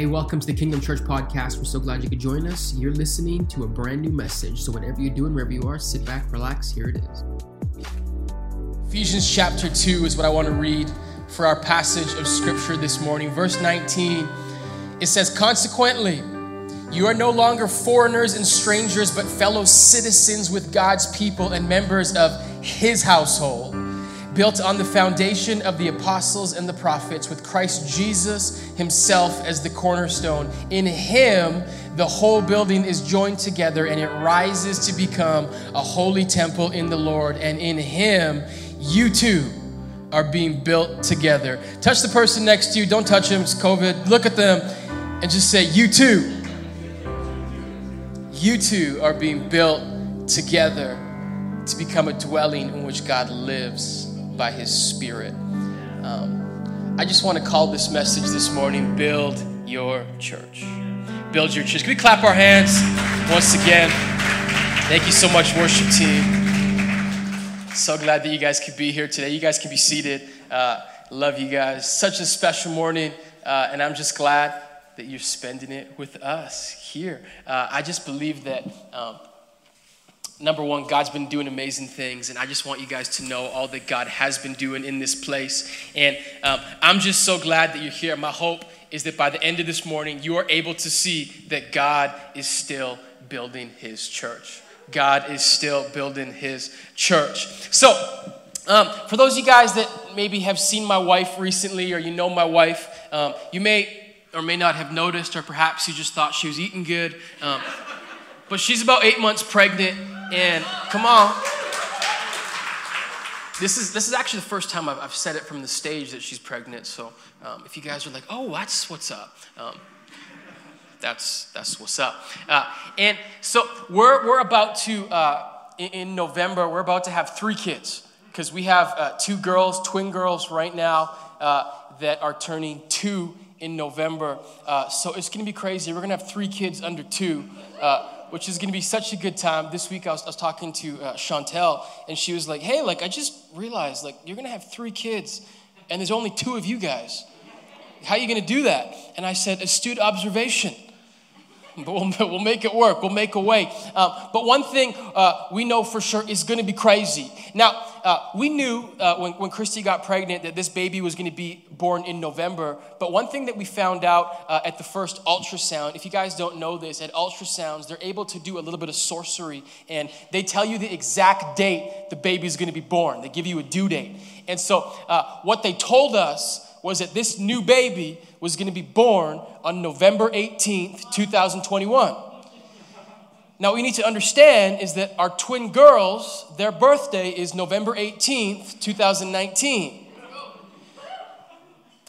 Hey, welcome to the Kingdom Church podcast. We're so glad you could join us. You're listening to a brand new message. So, whatever you're doing, wherever you are, sit back, relax. Here it is. Ephesians chapter 2 is what I want to read for our passage of scripture this morning. Verse 19, it says, Consequently, you are no longer foreigners and strangers, but fellow citizens with God's people and members of his household built on the foundation of the apostles and the prophets, with Christ Jesus himself as the cornerstone. In him, the whole building is joined together and it rises to become a holy temple in the Lord. And in him, you too are being built together. Touch the person next to you. Don't touch him, it's COVID. Look at them and just say, You too. You too are being built together to become a dwelling in which God lives by His Spirit. Um, I just want to call this message this morning Build Your Church. Build Your Church. Can we clap our hands once again? Thank you so much, worship team. So glad that you guys could be here today. You guys can be seated. Uh, love you guys. Such a special morning, uh, and I'm just glad that you're spending it with us here. Uh, I just believe that um, number one, God's been doing amazing things, and I just want you guys to know all that God has been doing in this place. And um, I'm just so glad that you're here. My hope is that by the end of this morning, you are able to see that God is still building his church. God is still building his church. So, um, for those of you guys that maybe have seen my wife recently or you know my wife, um, you may or may not have noticed, or perhaps you just thought she was eating good. Um, but she's about eight months pregnant, and come on. This is, this is actually the first time I've, I've said it from the stage that she's pregnant. So um, if you guys are like, oh, that's what's up, um, that's, that's what's up. Uh, and so we're, we're about to, uh, in, in, November, we're about to have three kids because we have uh, two girls, twin girls right now uh, that are turning two in November. Uh, so it's going to be crazy. We're going to have three kids under two. Which is going to be such a good time. This week I was, I was talking to uh, Chantel, and she was like, "Hey, like I just realized, like you're going to have three kids, and there's only two of you guys. How are you going to do that?" And I said, "Astute observation." But we'll, we'll make it work. We'll make a way. Um, but one thing uh, we know for sure is going to be crazy. Now, uh, we knew uh, when, when Christy got pregnant that this baby was going to be born in November. But one thing that we found out uh, at the first ultrasound, if you guys don't know this, at ultrasounds, they're able to do a little bit of sorcery and they tell you the exact date the baby is going to be born. They give you a due date. And so, uh, what they told us was that this new baby was going to be born on November 18th, 2021. Now, what you need to understand is that our twin girls, their birthday is November 18th, 2019.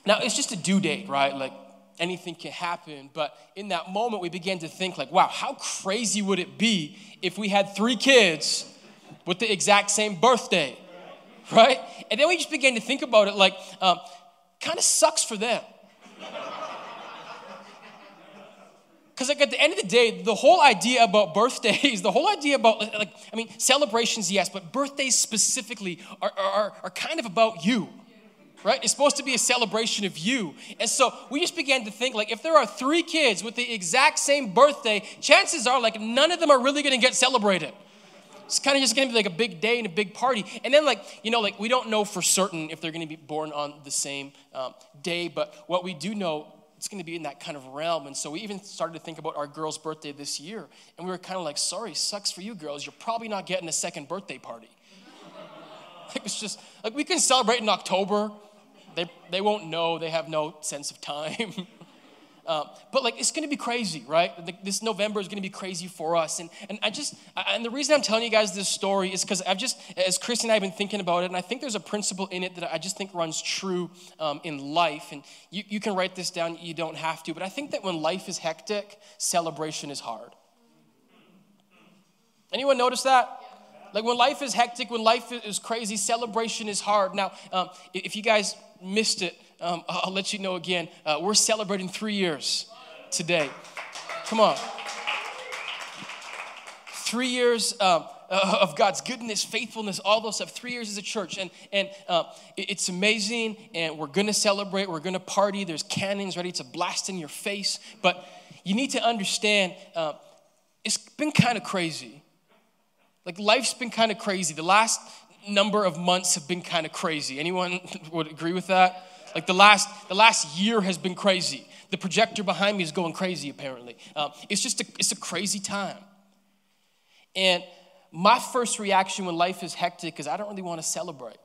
Now, it's just a due date, right? Like anything can happen. But in that moment, we began to think, like, wow, how crazy would it be if we had three kids with the exact same birthday, right? And then we just began to think about it like, um, kind of sucks for them. Because like at the end of the day, the whole idea about birthdays, the whole idea about like, I mean, celebrations, yes, but birthdays specifically are, are, are kind of about you right? It's supposed to be a celebration of you. And so we just began to think like if there are three kids with the exact same birthday, chances are like none of them are really gonna get celebrated. It's kind of just gonna be like a big day and a big party. And then, like, you know, like we don't know for certain if they're gonna be born on the same um, day, but what we do know it's going to be in that kind of realm. And so we even started to think about our girl's birthday this year. And we were kind of like, sorry, sucks for you girls. You're probably not getting a second birthday party. like it's just, like we can celebrate in October. They, they won't know. They have no sense of time. Um, but like it's going to be crazy, right? This November is going to be crazy for us, and and I just and the reason I'm telling you guys this story is because I've just as Chris and I have been thinking about it, and I think there's a principle in it that I just think runs true um, in life, and you you can write this down. You don't have to, but I think that when life is hectic, celebration is hard. Anyone notice that? Like when life is hectic, when life is crazy, celebration is hard. Now, um, if you guys missed it, um, I'll let you know again. Uh, we're celebrating three years today. Come on. Three years um, uh, of God's goodness, faithfulness, all those stuff. Three years as a church, and and uh, it's amazing. And we're gonna celebrate. We're gonna party. There's cannons ready to blast in your face. But you need to understand, uh, it's been kind of crazy. Like life's been kind of crazy. The last number of months have been kind of crazy. Anyone would agree with that? Like the last the last year has been crazy. The projector behind me is going crazy. Apparently, um, it's just a, it's a crazy time. And my first reaction when life is hectic is I don't really want to celebrate.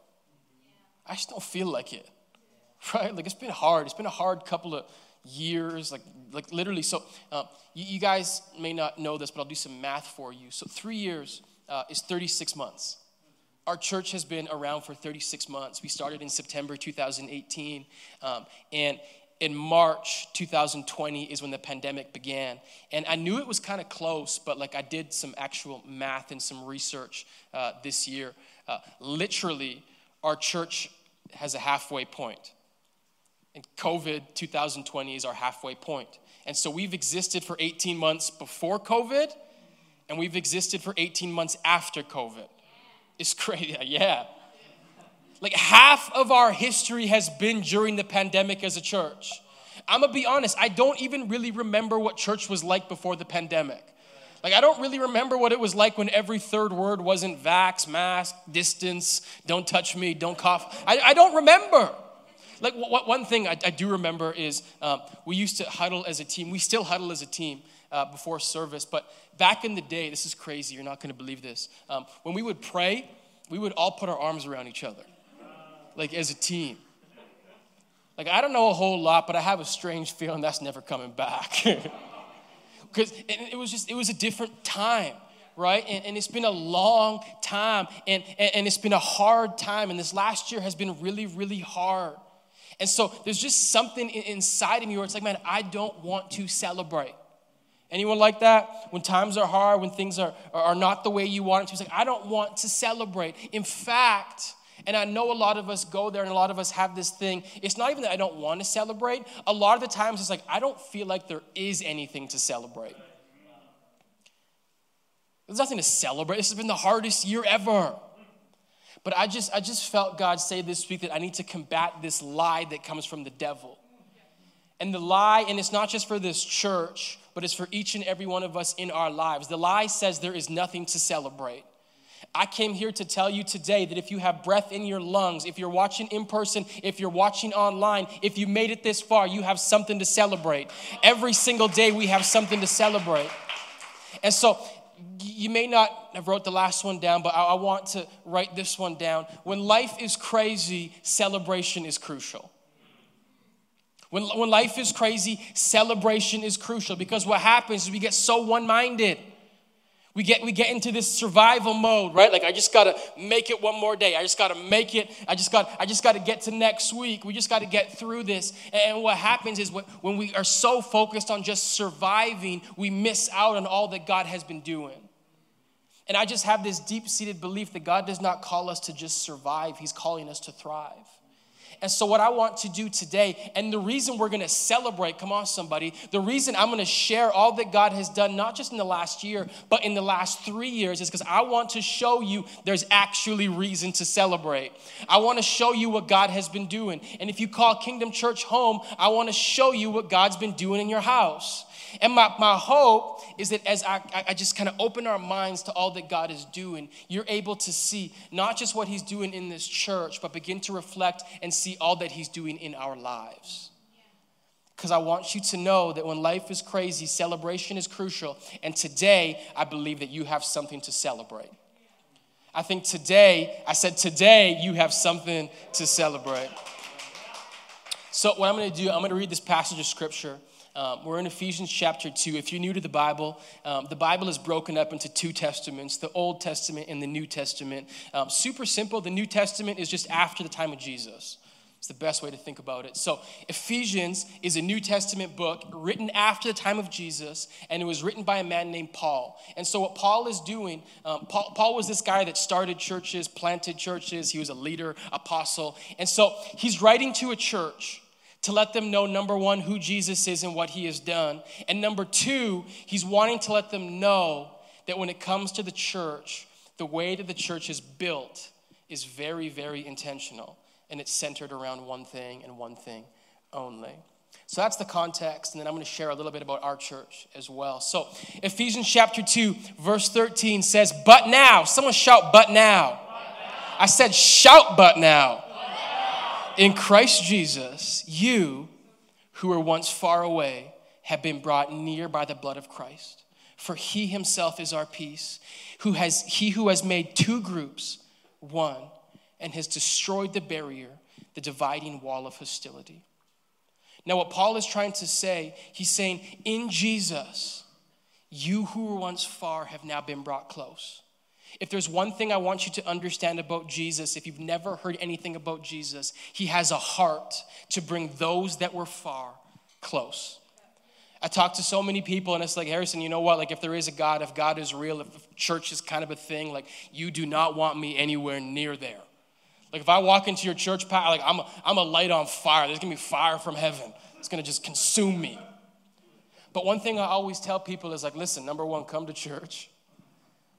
I just don't feel like it, right? Like it's been hard. It's been a hard couple of years, like like literally. So uh, you, you, guys may not know this, but I'll do some math for you. So three years uh, is 36 months. Our church has been around for 36 months. We started in September 2018, um, and in March 2020 is when the pandemic began. And I knew it was kind of close, but like I did some actual math and some research uh, this year. Uh, literally, our church has a halfway point. And COVID 2020 is our halfway point. And so we've existed for 18 months before COVID, and we've existed for 18 months after COVID. It's crazy, yeah. Like half of our history has been during the pandemic as a church. I'm gonna be honest, I don't even really remember what church was like before the pandemic. Like, I don't really remember what it was like when every third word wasn't vax, mask, distance, don't touch me, don't cough. I, I don't remember. Like, one thing I, I do remember is um, we used to huddle as a team. We still huddle as a team uh, before service, but back in the day, this is crazy, you're not gonna believe this. Um, when we would pray, we would all put our arms around each other like as a team. Like, I don't know a whole lot, but I have a strange feeling that's never coming back. Because it was just, it was a different time, right? And, and it's been a long time, and, and, and it's been a hard time, and this last year has been really, really hard. And so there's just something inside of me where it's like, man, I don't want to celebrate. Anyone like that? When times are hard, when things are, are not the way you want it to, it's like, I don't want to celebrate. In fact, and I know a lot of us go there and a lot of us have this thing. It's not even that I don't want to celebrate. A lot of the times it's like I don't feel like there is anything to celebrate. There's nothing to celebrate. This has been the hardest year ever. But I just I just felt God say this week that I need to combat this lie that comes from the devil. And the lie, and it's not just for this church, but it's for each and every one of us in our lives. The lie says there is nothing to celebrate. I came here to tell you today that if you have breath in your lungs, if you're watching in person, if you're watching online, if you made it this far, you have something to celebrate. Every single day we have something to celebrate. And so you may not have wrote the last one down, but I, want to write this one down. When life is crazy, celebration is crucial. When, when life is crazy, celebration is crucial because what happens is we get so one minded. We get, we get into this survival mode, right? Like I just gotta make it one more day. I just gotta make it. I just got I just gotta get to next week. We just gotta get through this. And what happens is when we are so focused on just surviving, we miss out on all that God has been doing. And I just have this deep-seated belief that God does not call us to just survive, He's calling us to thrive. And so, what I want to do today, and the reason we're gonna celebrate, come on, somebody, the reason I'm gonna share all that God has done, not just in the last year, but in the last three years, is because I want to show you there's actually reason to celebrate. I wanna show you what God has been doing. And if you call Kingdom Church home, I wanna show you what God's been doing in your house. And my, my hope is that as I, I just kind of open our minds to all that God is doing, you're able to see not just what He's doing in this church, but begin to reflect and see all that He's doing in our lives. Because I want you to know that when life is crazy, celebration is crucial. And today, I believe that you have something to celebrate. I think today, I said today, you have something to celebrate. So, what I'm to do, I'm to read this passage of scripture. Um, we're in Ephesians chapter 2. If you're new to the Bible, um, the Bible is broken up into two testaments the Old Testament and the New Testament. Um, super simple. The New Testament is just after the time of Jesus. It's the best way to think about it. So, Ephesians is a New Testament book written after the time of Jesus, and it was written by a man named Paul. And so, what Paul is doing, um, Paul, Paul was this guy that started churches, planted churches, he was a leader, apostle. And so, he's writing to a church to let them know number one, who Jesus is and what he has done. And number two, he's wanting to let them know that when it comes to the church, the way that the church is built is very, very intentional, and it's centered around one thing and one thing only. So that's the context, and then I'm going to share a little bit about our church as well. So, Ephesians chapter 2, verse 13 says, But now, someone shout, But now. But now. I said, Shout, but now. In Christ Jesus, you who were once far away have been brought near by the blood of Christ. For he himself is our peace, who has, he who has made two groups one and has destroyed the barrier, the dividing wall of hostility. Now, what Paul is trying to say, he's saying, in Jesus, you who were once far have now been brought close. If there's one thing I want you to understand about Jesus, if you've never heard anything about Jesus, he has a heart to bring those that were far close. I talk to so many people, and it's like, Harrison, you know what? Like, if there is a God, if God is real, if church is kind of a thing, like, you do not want me anywhere near there. Like, if I walk into your church, like, I'm a, I'm a light on fire. There's gonna be fire from heaven. It's gonna just consume me. But one thing I always tell people is like, listen, number one, come to church.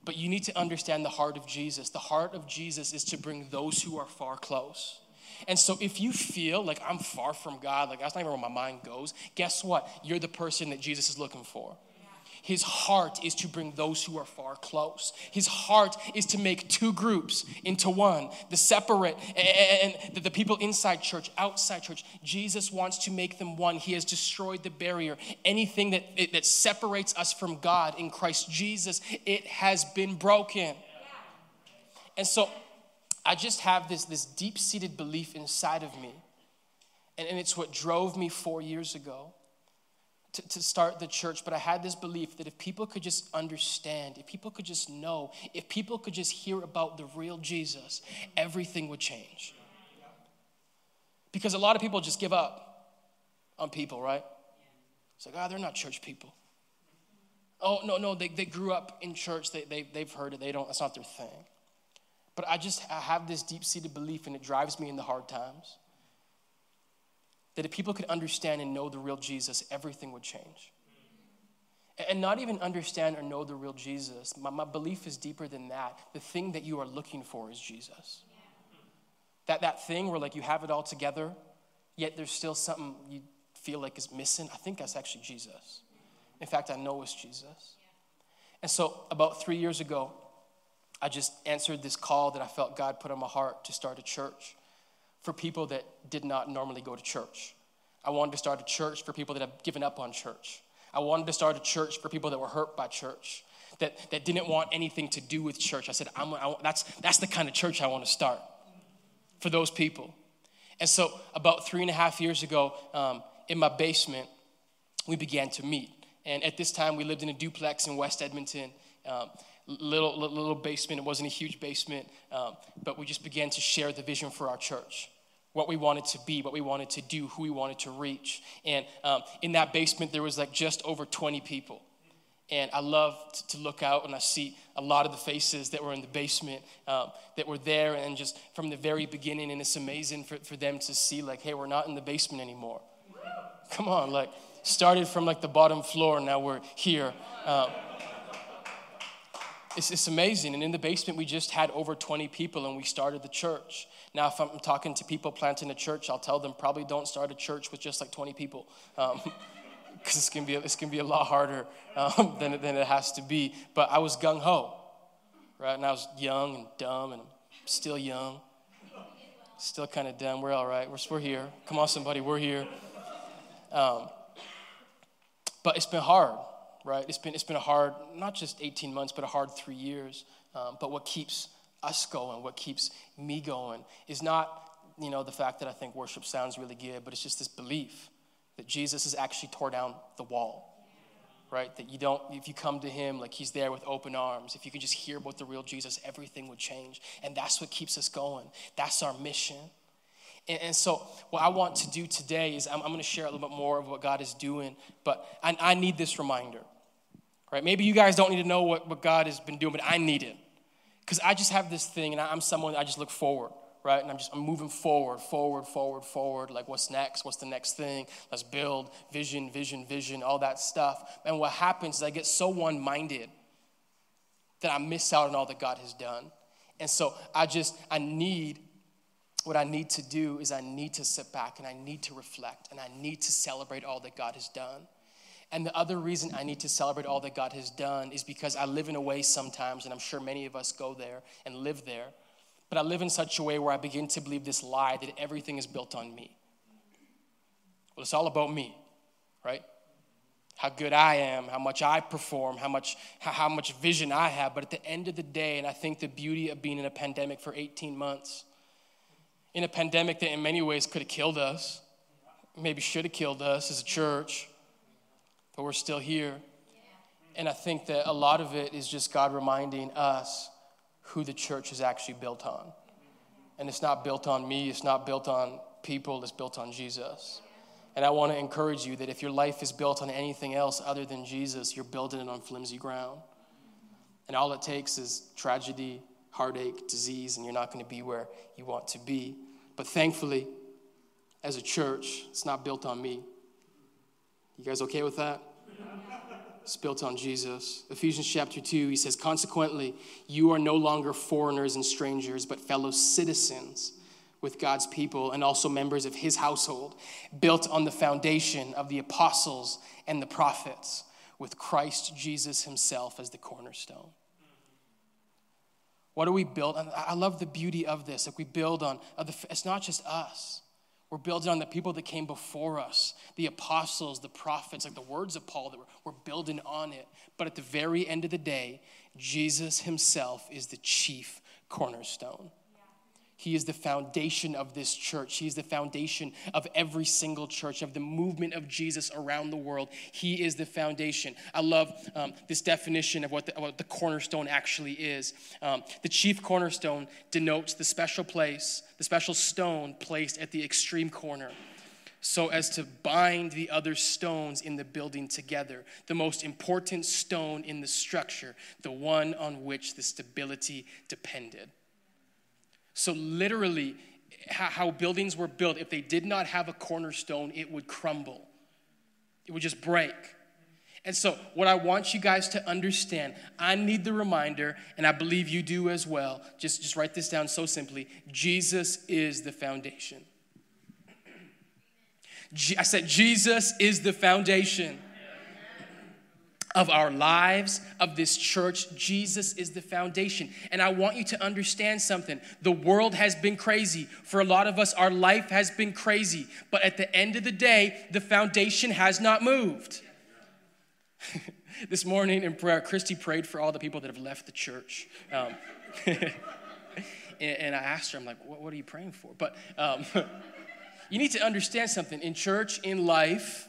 But you need to understand the heart of Jesus. The heart of Jesus is to bring those who are far close. And so if you feel like I'm far from God, like that's not even where my mind goes, guess what? You're the person that Jesus is looking for. His heart is to bring those who are far close. His heart is to make two groups into one, the separate and the people inside church, outside church. Jesus wants to make them one. He has destroyed the barrier. Anything that, that separates us from God in Christ Jesus, it has been broken. And so I just have this, this deep seated belief inside of me. And, and it's what drove me four years ago to, to start the church. But I had this belief that if people could just understand, if people could just know, if people could just hear about the real Jesus, everything would change. Because a lot of people just give up on people, right? It's like, oh, they're not church people. Oh, no, no, they, they grew up in church. They, they, they've heard it. They don't, that's not their thing. But I just I have this deep seated belief, and it drives me in the hard times. That if people could understand and know the real Jesus, everything would change. And not even understand or know the real Jesus. My, my belief is deeper than that. The thing that you are looking for is Jesus. That, that thing where like you have it all together, yet there's still something you feel like is missing. I think that's actually Jesus. In fact, I know it's Jesus. And so about three years ago, I just answered this call that I felt God put on my heart to start a church for people that did not normally go to church. I wanted to start a church for people that have given up on church. I wanted to start a church for people that were hurt by church, that, that didn't want anything to do with church. I said, I'm, I, that's, that's the kind of church I want to start for those people. And so, about three and a half years ago, um, in my basement, we began to meet. And at this time, we lived in a duplex in West Edmonton. Um, little, little basement. It wasn't a huge basement, um, but we just began to share the vision for our church what we wanted to be, what we wanted to do, who we wanted to reach. And um, in that basement, there was like just over 20 people. And I love to look out and I see a lot of the faces that were in the basement um, that were there and just from the very beginning. And it's amazing for, for them to see, like, hey, we're not in the basement anymore. Come on, like, started from like the bottom floor, now we're here. Um, it's, it's amazing. And in the basement, we just had over 20 people and we started the church. Now, if I'm talking to people planting a church, I'll tell them probably don't start a church with just like 20 people. Um, because it's gonna be it's gonna be a lot harder um, than, than it has to be. But I was gung ho, right? And I was young and dumb, and I'm still young, still kind of dumb. We're all right. We're we're here. Come on, somebody, we're here. Um, but it's been hard right? It's been, it's been a hard, not just 18 months, but a hard three years. Um, but what keeps us going, what keeps me going, is not, you know, the fact that I think worship sounds really good, but it's just this belief that Jesus has actually tore down the wall. Right? That you don't, if you come to him, like he's there with open arms. If you can just hear about the real Jesus, everything would change. And that's what keeps us going. That's our mission. And, and so, what I want to do today is I'm, I'm going to share a little bit more of what God is doing, but I, I need this reminder right? Maybe you guys don't need to know what, what God has been doing, but I need it. Because I just have this thing, and I'm someone I just look forward, right? And I'm just I'm moving forward, forward, forward, forward. Like, what's next? What's the next thing? Let's build vision, vision, vision, all that stuff. And what happens is I get so one minded that I miss out on all that God has done. And so I just, I need, what I need to do is I need to sit back and I need to reflect and I need to celebrate all that God has done. And the other reason I need to celebrate all that God has done is because I live in a way sometimes, and I'm sure many of us go there and live there, but I live in such a way where I begin to believe this lie that everything is built on me. Well, it's all about me, right? How good I am, how much I perform, how much, how much vision I have. But at the end of the day, and I think the beauty of being in a pandemic for 18 months, in a pandemic that in many ways could have killed us, maybe should have killed us as a church but we're still here. And I think that a lot of it is just God reminding us who the church is actually built on. And it's not built on me, it's not built on people, it's built on Jesus. And I want to encourage you that if your life is built on anything else other than Jesus, you're building it on flimsy ground. And all it takes is tragedy, heartache, disease, and you're not going to be where you want to be. But thankfully, as a church, it's not built on me. You guys okay with that? It's built on Jesus. Ephesians chapter 2, he says, Consequently, you are no longer foreigners and strangers, but fellow citizens with God's people and also members of his household, built on the foundation of the apostles and the prophets, with Christ Jesus himself as the cornerstone. What do we build? I love the beauty of this. Like we build on, it's not just us. We're building on the people that came before us, the apostles, the prophets, like the words of Paul, that we're, we're building on it. But at the very end of the day, Jesus himself is the chief cornerstone. He is the foundation of this church. He is the foundation of every single church, of the movement of Jesus around the world. He is the foundation. I love um, this definition of what the, what the, cornerstone actually is. Um, the chief cornerstone denotes the special place, the special stone placed at the extreme corner so as to bind the other stones in the building together. The most important stone in the structure, the one on which the stability depended. So, literally, how buildings were built, if they did not have a cornerstone, it would crumble, it would just break. And so, what I want you guys to understand, I need the reminder, and I believe you do as well. Just, just write this down so simply Jesus is the foundation. I said, Jesus is the foundation of our lives, of this church. Jesus is the foundation. And I want you to understand something. The world has been crazy. For a lot of us, our life has been crazy. But at the end of the day, the foundation has not moved. this morning in prayer, Christy prayed for all the people that have left the church. Um, and, I asked her, I'm like, what, what are you praying for? But um, you need to understand something. In church, in life,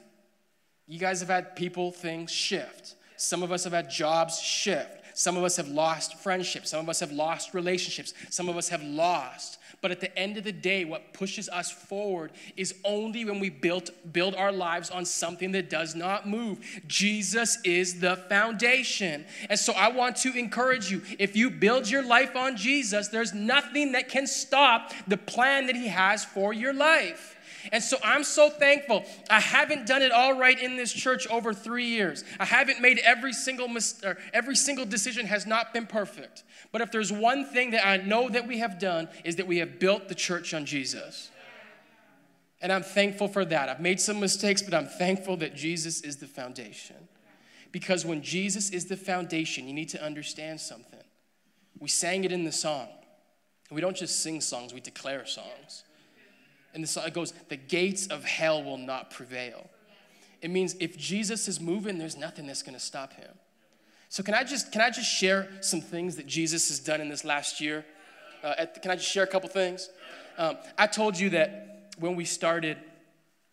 you guys have had people, things shift. Some of us have had jobs shift. Some of us have lost friendships. Some of us have lost relationships. Some of us have lost. But at the end of the day, what pushes us forward is only when we build, build our lives on something that does not move. Jesus is the foundation. And so I want to encourage you if you build your life on Jesus, there's nothing that can stop the plan that He has for your life. And so I'm so thankful. I haven't done it all right in this church over three years. I haven't made every single mis- every single decision has not been perfect. But if there's one thing that I know that we have done is that we have built the church on Jesus. And I'm thankful for that. I've made some mistakes, but I'm thankful that Jesus is the foundation. Because when Jesus is the foundation, you need to understand something. We sang it in the song. We don't just sing songs, we declare songs. And the it goes, the gates of hell will not prevail. It means if Jesus is moving, there's nothing that's going to stop him. So can I just can I just share some things that Jesus has done in this last year? Uh, at, can I just share a couple things? Um, I told you that when we started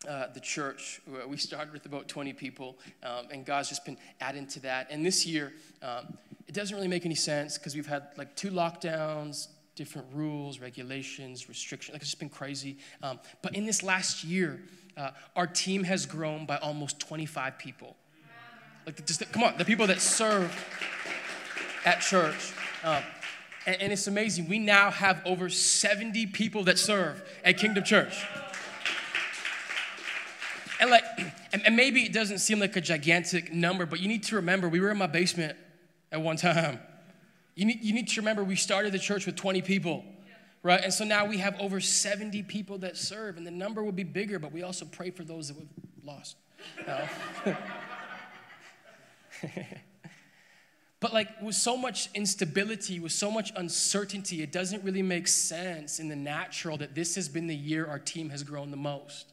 uh, the church, we started with about 20 people, um, and God's just been adding to that. And this year, um, it doesn't really make any sense because we've had like two lockdowns, different rules, regulations, restrictions. Like it's just been crazy. Um, but in this last year, uh, our team has grown by almost 25 people. Like, just come on, the people that serve at church. Um, and, and it's amazing. We now have over 70 people that serve at Kingdom Church. And like, and maybe it doesn't seem like a gigantic number, but you need to remember we were in my basement at one time. You need, you need to remember we started the church with 20 people, right? And so now we have over 70 people that serve, and the number will be bigger, but we also pray for those that we've lost. But like with so much instability, with so much uncertainty, it doesn't really make sense in the natural that this has been the year our team has grown the most.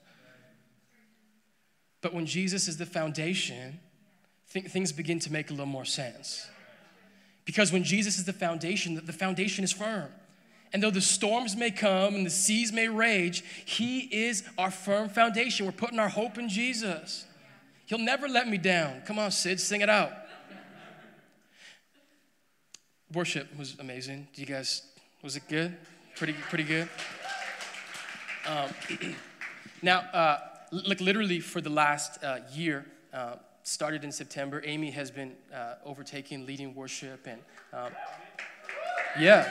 But when Jesus is the foundation, th- things begin to make a little more sense. Because when Jesus is the foundation, the foundation is firm. And though the storms may come and the seas may rage, He is our firm foundation. We're putting our hope in Jesus. He'll never let me down. Come on, Sid, sing it out. Worship was amazing. Do you guys, was it good? Pretty, pretty good. Um, now, uh, like literally for the last uh, year, uh, started in September, Amy has been uh, overtaking leading worship and um, yeah.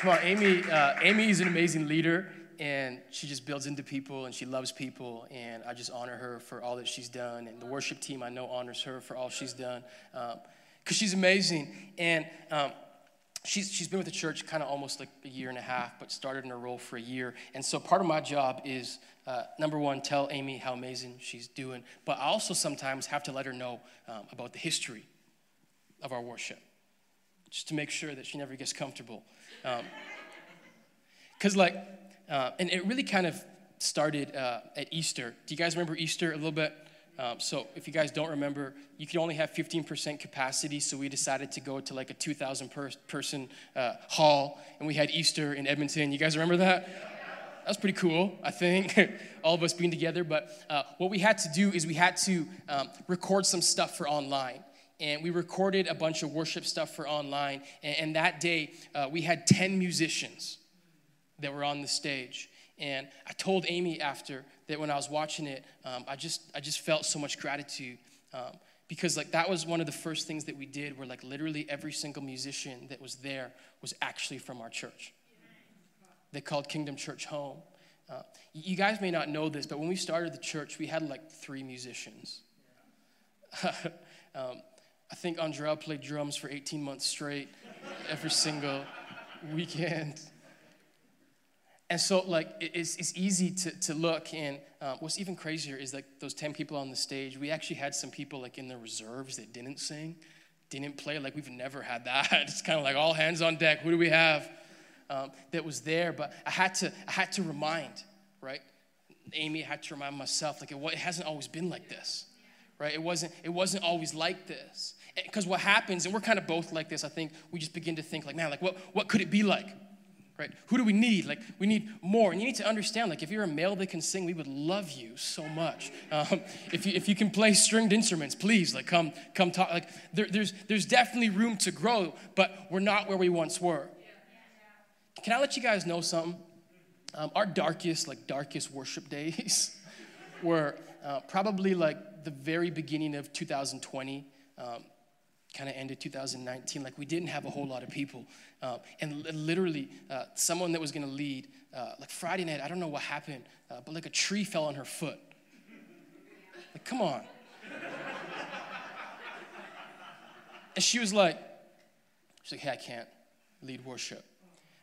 Come on, Amy. Uh, Amy is an amazing leader, and she just builds into people, and she loves people, and I just honor her for all that she's done, and the worship team I know honors her for all she's done, because um, she's amazing, and. Um, she's, she's been with the church kind of almost like a year and a half, but started in her role for a year. And so part of my job is uh, number one, tell Amy how amazing she's doing, but I also sometimes have to let her know um, about the history of our worship, just to make sure that she never gets comfortable. Because, um, like, uh, and it really kind of started uh, at Easter. Do you guys remember Easter a little bit? Um, so if you guys don't remember, you can only have 15% capacity, so we decided to go to like a 2,000 per- person uh, hall, and we had Easter in Edmonton. You guys remember that? That was pretty cool, I think, all of us being together. But uh, what we had to do is we had to um, record some stuff for online. And we recorded a bunch of worship stuff for online. And, and that day, uh, we had 10 musicians that were on the stage. And I told Amy after that when I was watching it, um, I just I just felt so much gratitude um, because like that was one of the first things that we did, where like literally every single musician that was there was actually from our church. They called Kingdom Church home. Uh, you guys may not know this, but when we started the church, we had like three musicians. um, I think Andrea played drums for 18 months straight, every single weekend. And so, like, it's, it's easy to, to look. And um, what's even crazier is like those 10 people on the stage, we actually had some people like in the reserves that didn't sing, didn't play. Like, we've never had that. It's kind of like all hands on deck. Who do we have? Um, that was there, but I had to, I had to remind, right? Amy I had to remind myself, like, it, it hasn't always been like this, right? It wasn't, it wasn't always like this. Because what happens, and we're kind of both like this, I think we just begin to think, like, man, like, what, what could it be like? Right? Who do we need? Like, we need more. And you need to understand, like, if you're a male that can sing, we would love you so much. Um, if, you, if you can play stringed instruments, please, like, come, come talk. Like, there, there's, there's definitely room to grow, but we're not where we once were. Can I let you guys know something? Um, our darkest, like, darkest worship days were uh, probably like the very beginning of 2020. Um, kind of ended 2019 like we didn't have a whole lot of people uh, and literally uh, someone that was going to lead uh, like friday night i don't know what happened uh, but like a tree fell on her foot. Like come on. And she was like she's like hey i can't lead worship.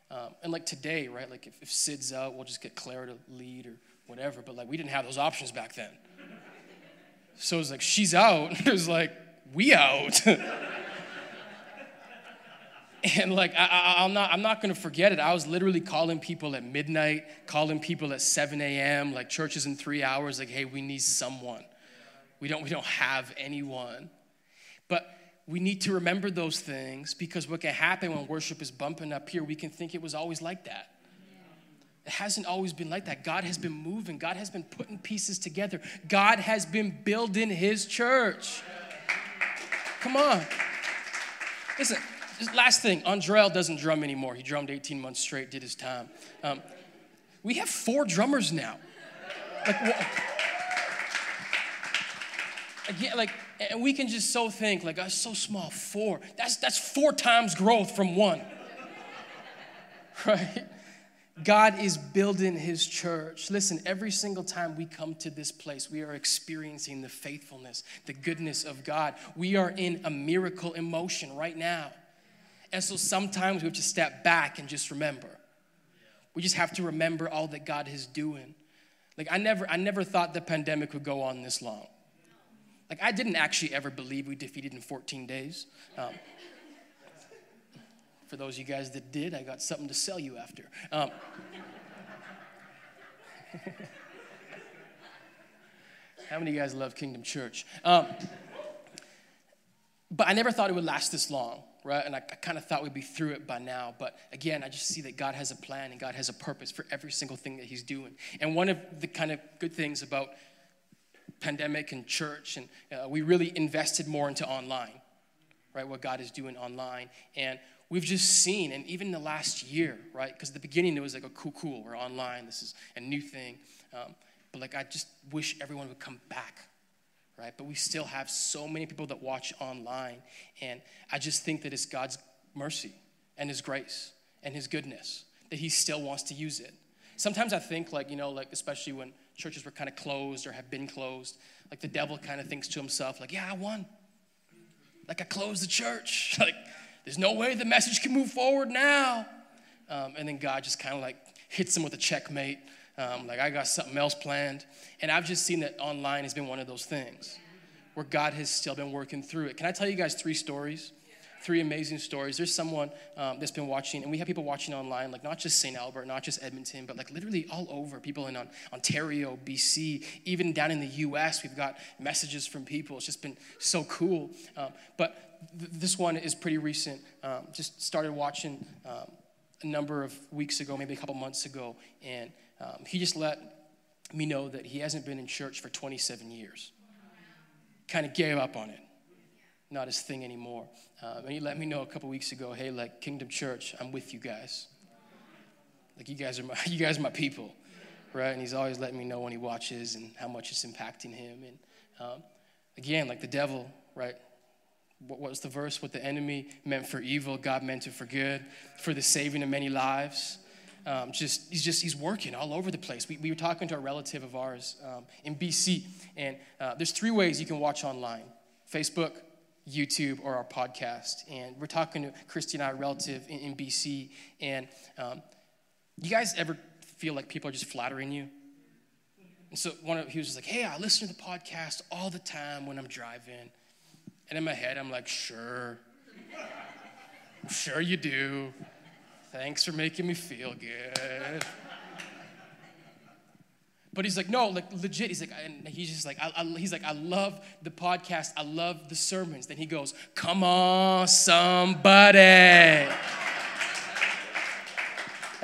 Um, and like today right like if, if sid's out we'll just get clara to lead or whatever but like we didn't have those options back then. So it was like she's out it was like we out. and like I, am not i'm not to forget it i was literally calling people at midnight calling people at 7 a.m like churches in three hours like hey we need someone we don't we don't have anyone but we need to remember those things because what can happen when worship is bumping up here we can think it was always like that it hasn't always been like that. God has been moving. God has been putting pieces together. God has been building his church. Come on. Listen, last thing, Andrell doesn't drum anymore. He drummed 18 months straight, did his time. Um, we have four drummers now. Like, well, again, like, and we can just so think, like, oh, so small, four. That's, that's four times growth from one. Right? God is building his church. Listen, every single time we come to this place, we are experiencing the faithfulness, the goodness of God. We are in a miracle emotion right now. And so sometimes we have to step back and just remember. We just have to remember all that God is doing. Like I never, I never thought the pandemic would go on this long. Like I didn't actually ever believe we defeated in 14 days. Um, for those of you guys that did, I got something to sell you after. Um, how many of you guys love Kingdom Church? Um, but I never thought it would last this long, right? And I, I kind of thought we'd be through it by now. But again, I just see that God has a plan and God has a purpose for every single thing that He's doing. And one of the kind of good things about pandemic and church, and uh, we really invested more into online, right? What God is doing online. And we've just seen, and even the last year, right? Because the beginning it was like a cool, cool, we're online, this is a new thing. Um, but like, I just wish everyone would come back, right? But we still have so many people that watch online. And I just think that it's God's mercy and His grace and His goodness that He still wants to use it. Sometimes I think, like, you know, like, especially when churches were kind of closed or have been closed, like the devil kind of thinks to himself, like, yeah, I won. Like, I closed the church. like, there's no way the message can move forward now. Um, and then God just kind of like hits him with a checkmate. Um, like, I got something else planned. And I've just seen that online has been one of those things where God has still been working through it. Can I tell you guys three stories? Three amazing stories. There's someone um, that's been watching, and we have people watching online, like not just St. Albert, not just Edmonton, but like literally all over. People in Ontario, BC, even down in the US, we've got messages from people. It's just been so cool. Um, but th- this one is pretty recent. Um, just started watching um, a number of weeks ago, maybe a couple months ago, and um, he just let me know that he hasn't been in church for 27 years. Kind of gave up on it, not his thing anymore. Um, and he let me know a couple weeks ago, hey, like Kingdom Church, I'm with you guys. Like you guys are my, you guys are my people, right? And he's always letting me know when he watches and how much it's impacting him. And um, again, like the devil, right? What was the verse? What the enemy meant for evil, God meant it for good, for the saving of many lives. Um, just he's just he's working all over the place. We, we were talking to a relative of ours um, in BC, and uh, there's three ways you can watch online: Facebook, YouTube, or our podcast. And we're talking to Christy and I, relative in, in BC, and um, you guys ever feel like people are just flattering you? And so one of he was like, "Hey, I listen to the podcast all the time when I'm driving." And in my head, I'm like, sure. sure you do. Thanks for making me feel good. But he's like, no, like legit. He's like, and he's just like, I, I, he's like, I love the podcast. I love the sermons. Then he goes, come on, somebody. and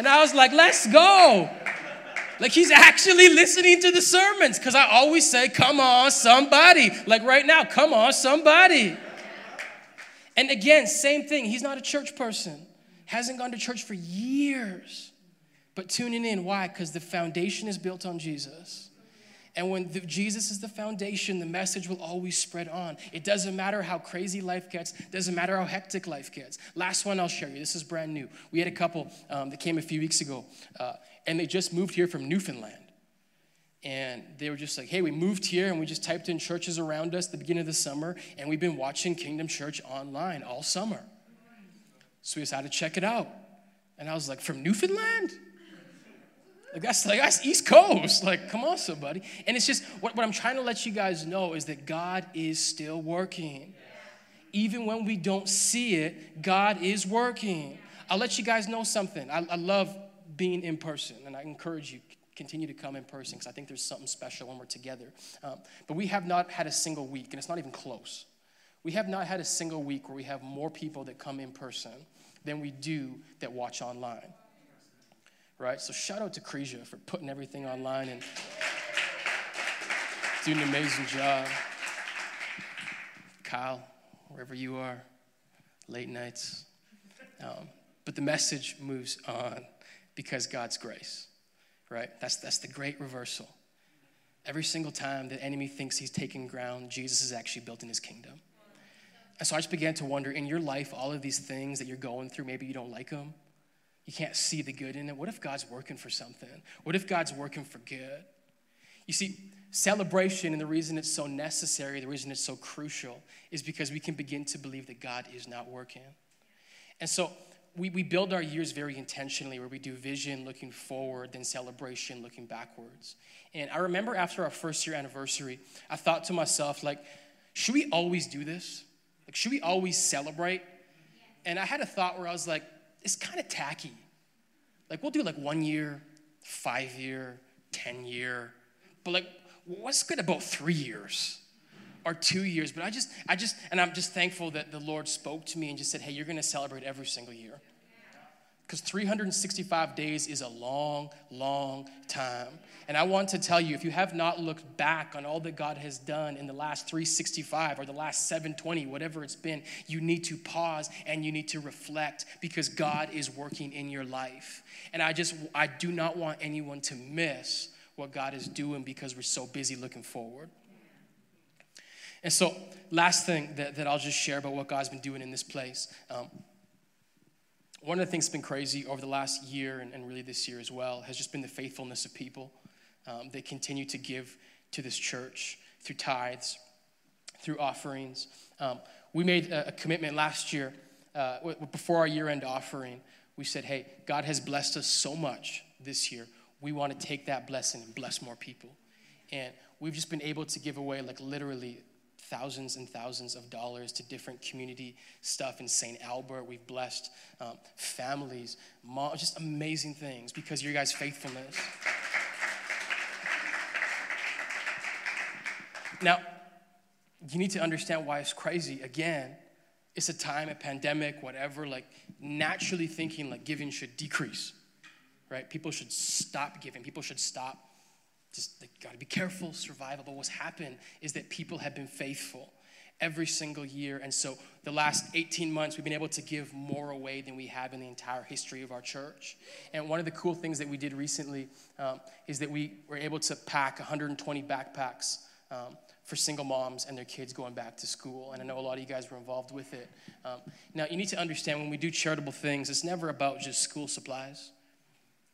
I was like, let's go. Like he's actually listening to the sermons because I always say, come on, somebody. Like right now, come on, somebody. And again, same thing. He's not a church person, hasn't gone to church for years. But tuning in, why? Because the foundation is built on Jesus. And when the, Jesus is the foundation, the message will always spread on. It doesn't matter how crazy life gets, doesn't matter how hectic life gets. Last one I'll share you. This is brand new. We had a couple um, that came a few weeks ago, uh, and they just moved here from Newfoundland. And they were just like, hey, we moved here and we just typed in churches around us the beginning of the summer, and we've been watching Kingdom Church online all summer. So we decided to check it out. And I was like, from Newfoundland? Like that's like that's East Coast. Like, come on, somebody. And it's just what, what I'm trying to let you guys know is that God is still working. Even when we don't see it, God is working. I'll let you guys know something. I, I love being in person, and I encourage you continue to come in person because I think there's something special when we're together. Um, but we have not had a single week, and it's not even close. We have not had a single week where we have more people that come in person than we do that watch online right? So shout out to Cresia for putting everything online and doing an amazing job. Kyle, wherever you are, late nights. Um, but the message moves on because God's grace, right? That's, that's the great reversal. Every single time the enemy thinks he's taking ground, Jesus is actually building his kingdom. And so I just began to wonder in your life, all of these things that you're going through, maybe you don't like them. You can't see the good in it. What if God's working for something? What if God's working for good? You see, celebration and the reason it's so necessary, the reason it's so crucial, is because we can begin to believe that God is not working. And so we, we build our years very intentionally, where we do vision looking forward, then celebration looking backwards. And I remember after our first year anniversary, I thought to myself, like, should we always do this? Like, should we always celebrate? And I had a thought where I was like, it's kind of tacky. Like, we'll do like one year, five year, 10 year, but like, what's good about three years? Or two years, but I just, I just, and I'm just thankful that the Lord spoke to me and just said, hey, you're gonna celebrate every single year. Because 365 days is a long, long time. And I want to tell you, if you have not looked back on all that God has done in the last 365 or the last 720, whatever it's been, you need to pause and you need to reflect because God is working in your life. And I just, I do not want anyone to miss what God is doing because we're so busy looking forward. And so, last thing that, that I'll just share about what God's been doing in this place. Um, one of the things that's been crazy over the last year and, and, really this year as well has just been the faithfulness of people. Um, they continue to give to this church through tithes, through offerings. Um, we made a, a, commitment last year uh, before our year end offering. We said, hey, God has blessed us so much this year. We want to take that blessing and bless more people. And we've just been able to give away, like, literally thousands and thousands of dollars to different community stuff in St. Albert. We've blessed um, families, mom, just amazing things because of your guys' faithfulness. now, you need to understand why it's crazy. Again, it's a time, a pandemic, whatever, like naturally thinking like giving should decrease, right? People should stop giving. People should stop got to be careful, survival. But what's happened is that people have been faithful every single year. And so the last 18 months, we've been able to give more away than we have in the entire history of our church. And one of the cool things that we did recently um, is that we were able to pack 120 backpacks um, for single moms and their kids going back to school. And I know a lot of you guys were involved with it. Um, now, you need to understand when we do charitable things, it's never about just school supplies.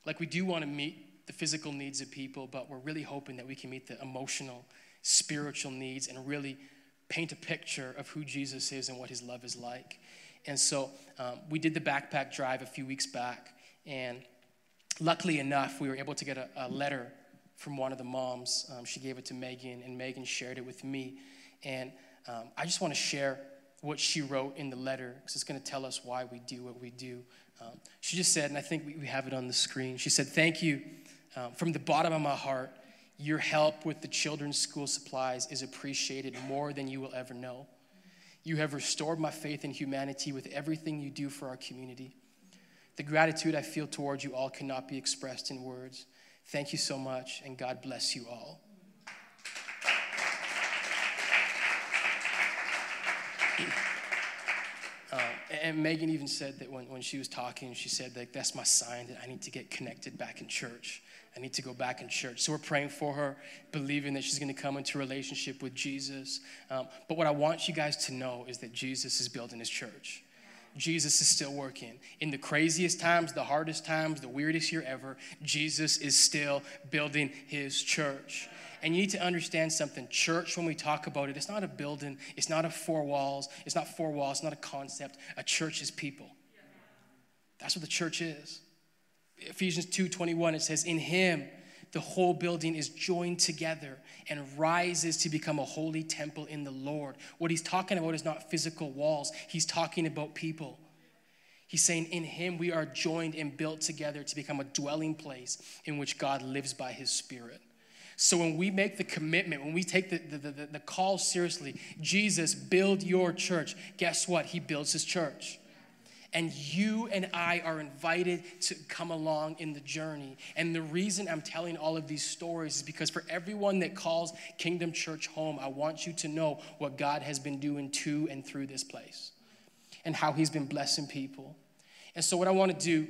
Like, we do want to meet the physical needs of people, but we're really hoping that we can meet the emotional, spiritual needs and really paint a picture of who Jesus is and what his love is like. And so um, we did the backpack drive a few weeks back, and luckily enough, we were able to get a, a letter from one of the moms. Um, she gave it to Megan, and Megan shared it with me. And um, I just want to share what she wrote in the letter because it's going to tell us why we do what we do. Um, she just said, and I think we, we have it on the screen. She said, Thank you um, from the bottom of my heart, your help with the children's school supplies is appreciated more than you will ever know. You have restored my faith in humanity with everything you do for our community. The gratitude I feel towards you all cannot be expressed in words. Thank you so much, and God bless you all. Um, and Megan even said that when, when she was talking, she said, like, that's my sign that I need to get connected back in church. I need to go back in church. So we're praying for her, believing that she's going to come into relationship with Jesus. Um, but what I want you guys to know is that Jesus is building his church. Jesus is still working. In the craziest times, the hardest times, the weirdest year ever, Jesus is still building his church. And you need to understand something. Church, when we talk about it, it's not a building, it's not a four walls, it's not four walls, it's not a concept. A church is people. That's what the church is. Ephesians 2:21 it says in him the whole building is joined together and rises to become a holy temple in the Lord. What he's talking about is not physical walls. He's talking about people. He's saying in him we are joined and built together to become a dwelling place in which God lives by his spirit. So when we make the commitment, when we take the, the, the, the call seriously, Jesus, build your church, guess what? He builds his church. And you and I are invited to come along in the journey. And the reason I'm telling all of these stories is because for everyone that calls Kingdom Church home, I want you to know what God has been doing to and through this place and how He's been blessing people. And so, what I want to do,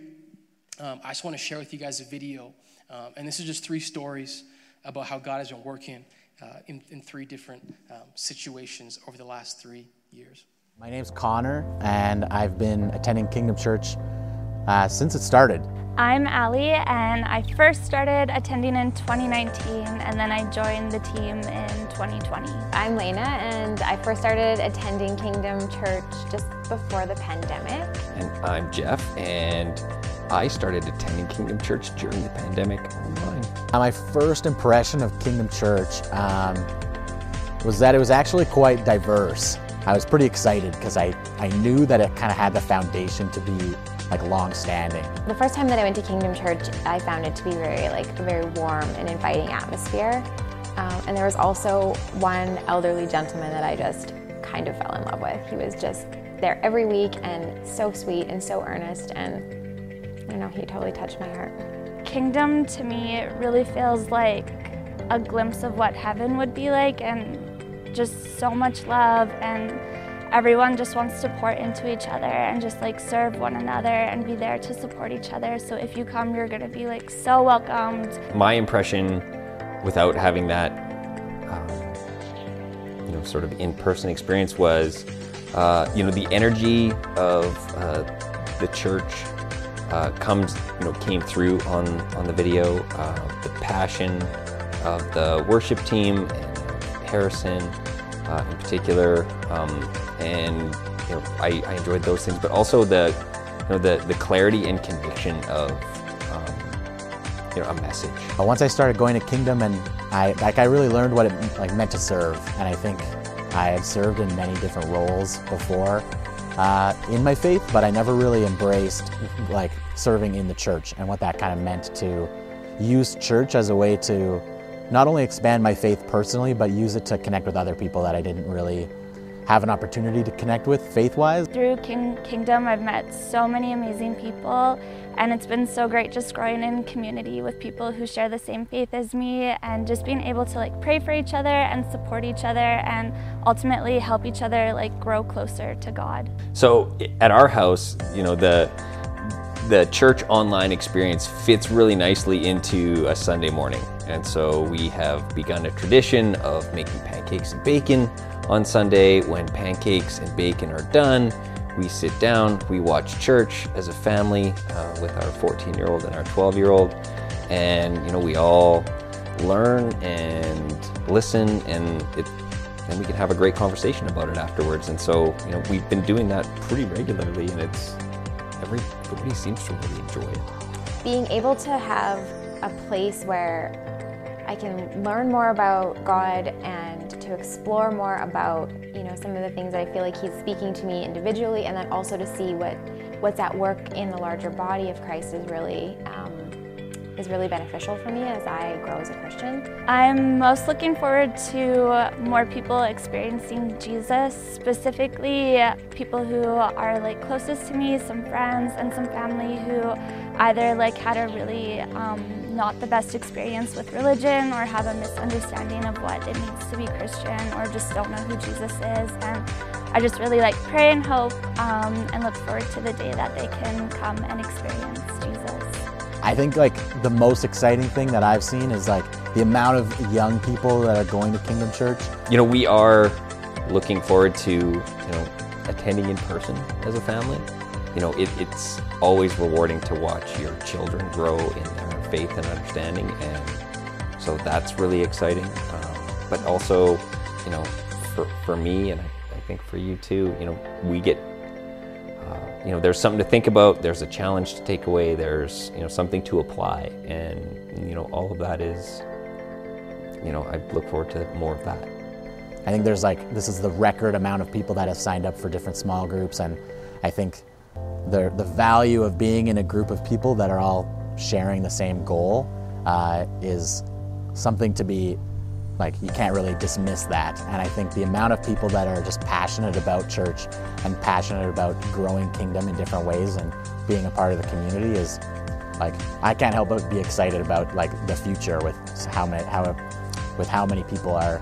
um, I just want to share with you guys a video. Um, and this is just three stories about how God has been working uh, in, in, three different um, situations over the last three years. My name's Connor, and I've been attending Kingdom Church uh, since it started. I'm Allie, and I first started attending in 2019, and then I joined the team in 2020. I'm Lena, and I first started attending Kingdom Church just before the pandemic. And I'm Jeff, and I started attending Kingdom Church during the pandemic online. My first impression of Kingdom Church um, was that it was actually quite diverse. I was pretty excited because I, I knew that it kind of had the foundation to be like long standing. The first time that I went to Kingdom Church, I found it to be very like a very warm and inviting atmosphere. Um, and there was also one elderly gentleman that I just kind of fell in love with. He was just there every week and so sweet and so earnest and I know, he totally touched my heart. Kingdom to me it really feels like a glimpse of what heaven would be like and just so much love and everyone just wants to pour into each other and just like serve one another and be there to support each other. So if you come, you're going to be like so welcomed. My impression without having that, um, you know, sort of in person experience was, uh, you know, the energy of uh, the church. Uh, comes, you know, came through on on the video. Uh, the passion of the worship team and Harrison uh, in particular, um, and you know, I, I, enjoyed those things. But also the, you know, the the clarity and conviction of, um, you know, a message. Once I started going to Kingdom, and I like I really learned what it like meant to serve, and I think I had served in many different roles before. Uh, in my faith, but I never really embraced like serving in the church and what that kind of meant to use church as a way to not only expand my faith personally, but use it to connect with other people that I didn't really have an opportunity to connect with faith wise. Through King, Kingdom, I've met so many amazing people, and it's been so great just growing in community with people who share the same faith as me and just being able to like pray for each other and support each other and ultimately help each other like grow closer to God. So at our house, you know, the the church online experience fits really nicely into a Sunday morning. And so we have begun a tradition of making pancakes and bacon on Sunday. When pancakes and bacon are done, we sit down, we watch church as a family uh, with our 14 year old and our 12 year old. And, you know, we all learn and listen and it and we can have a great conversation about it afterwards. And so, you know, we've been doing that pretty regularly and it's every, everybody seems to really enjoy it. Being able to have a place where I can learn more about God and to explore more about you know some of the things that I feel like He's speaking to me individually, and then also to see what what's at work in the larger body of Christ is really um, is really beneficial for me as I grow as a Christian. I'm most looking forward to more people experiencing Jesus, specifically people who are like closest to me, some friends and some family who either like had a really um, not the best experience with religion or have a misunderstanding of what it means to be Christian or just don't know who Jesus is. And I just really like pray and hope um, and look forward to the day that they can come and experience Jesus. I think like the most exciting thing that I've seen is like the amount of young people that are going to Kingdom Church. You know, we are looking forward to, you know, attending in person as a family. You know, it, it's always rewarding to watch your children grow in their faith and understanding, and so that's really exciting. Um, but also, you know, for, for me, and I, I think for you too, you know, we get uh, you know, there's something to think about. There's a challenge to take away. There's, you know, something to apply, and you know, all of that is, you know, I look forward to more of that. I think there's like this is the record amount of people that have signed up for different small groups, and I think the the value of being in a group of people that are all sharing the same goal uh, is something to be like you can't really dismiss that. And i think the amount of people that are just passionate about church and passionate about growing kingdom in different ways and being a part of the community is like i can't help but be excited about like the future with how many how with how many people are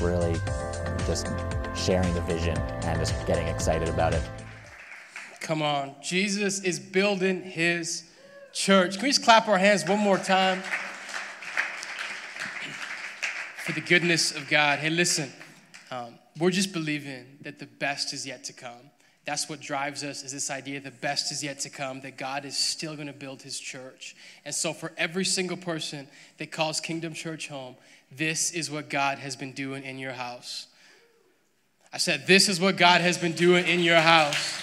really just sharing the vision and just getting excited about it come on jesus is building his church. Can we just clap our hands one more time for the goodness of God? Hey, listen, um, we're just believing that the best is yet to come that's what drives us is this idea the best is yet to come, that God is still going to build his church. And so, for every single person that calls Kingdom Church home, this is what God has been doing in your house. I said, This is what God has been doing in your house.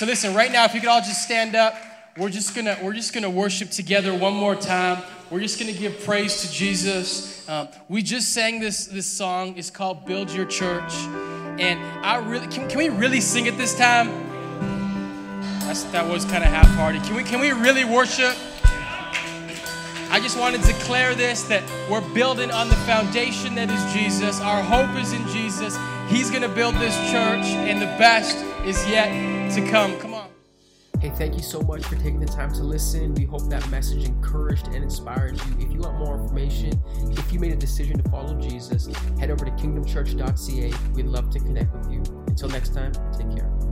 So, listen, right now, if you could all just stand up, we're just gonna, we're just gonna worship together one more time. We're just gonna give praise to Jesus. Um, we just sang this, this song. It's called Build Your Church. And I really, can, can we really sing it this time? That's, that was kind of half-hearted. Can we, can we really worship? I just want to declare this that we're building on the foundation that is Jesus. Our hope is in Jesus. He's going to build this church, and the best is yet to come. Come on. Hey, thank you so much for taking the time to listen. We hope that message encouraged and inspired you. If you want more information, if you made a decision to follow Jesus, head over to kingdomchurch.ca. We'd love to connect with you. Until next time, take care.